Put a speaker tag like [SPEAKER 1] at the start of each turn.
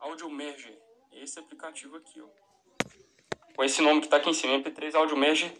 [SPEAKER 1] Audio Merge, Esse aplicativo aqui, ó. Com esse nome que está aqui em cima, MP3 Audio Merge.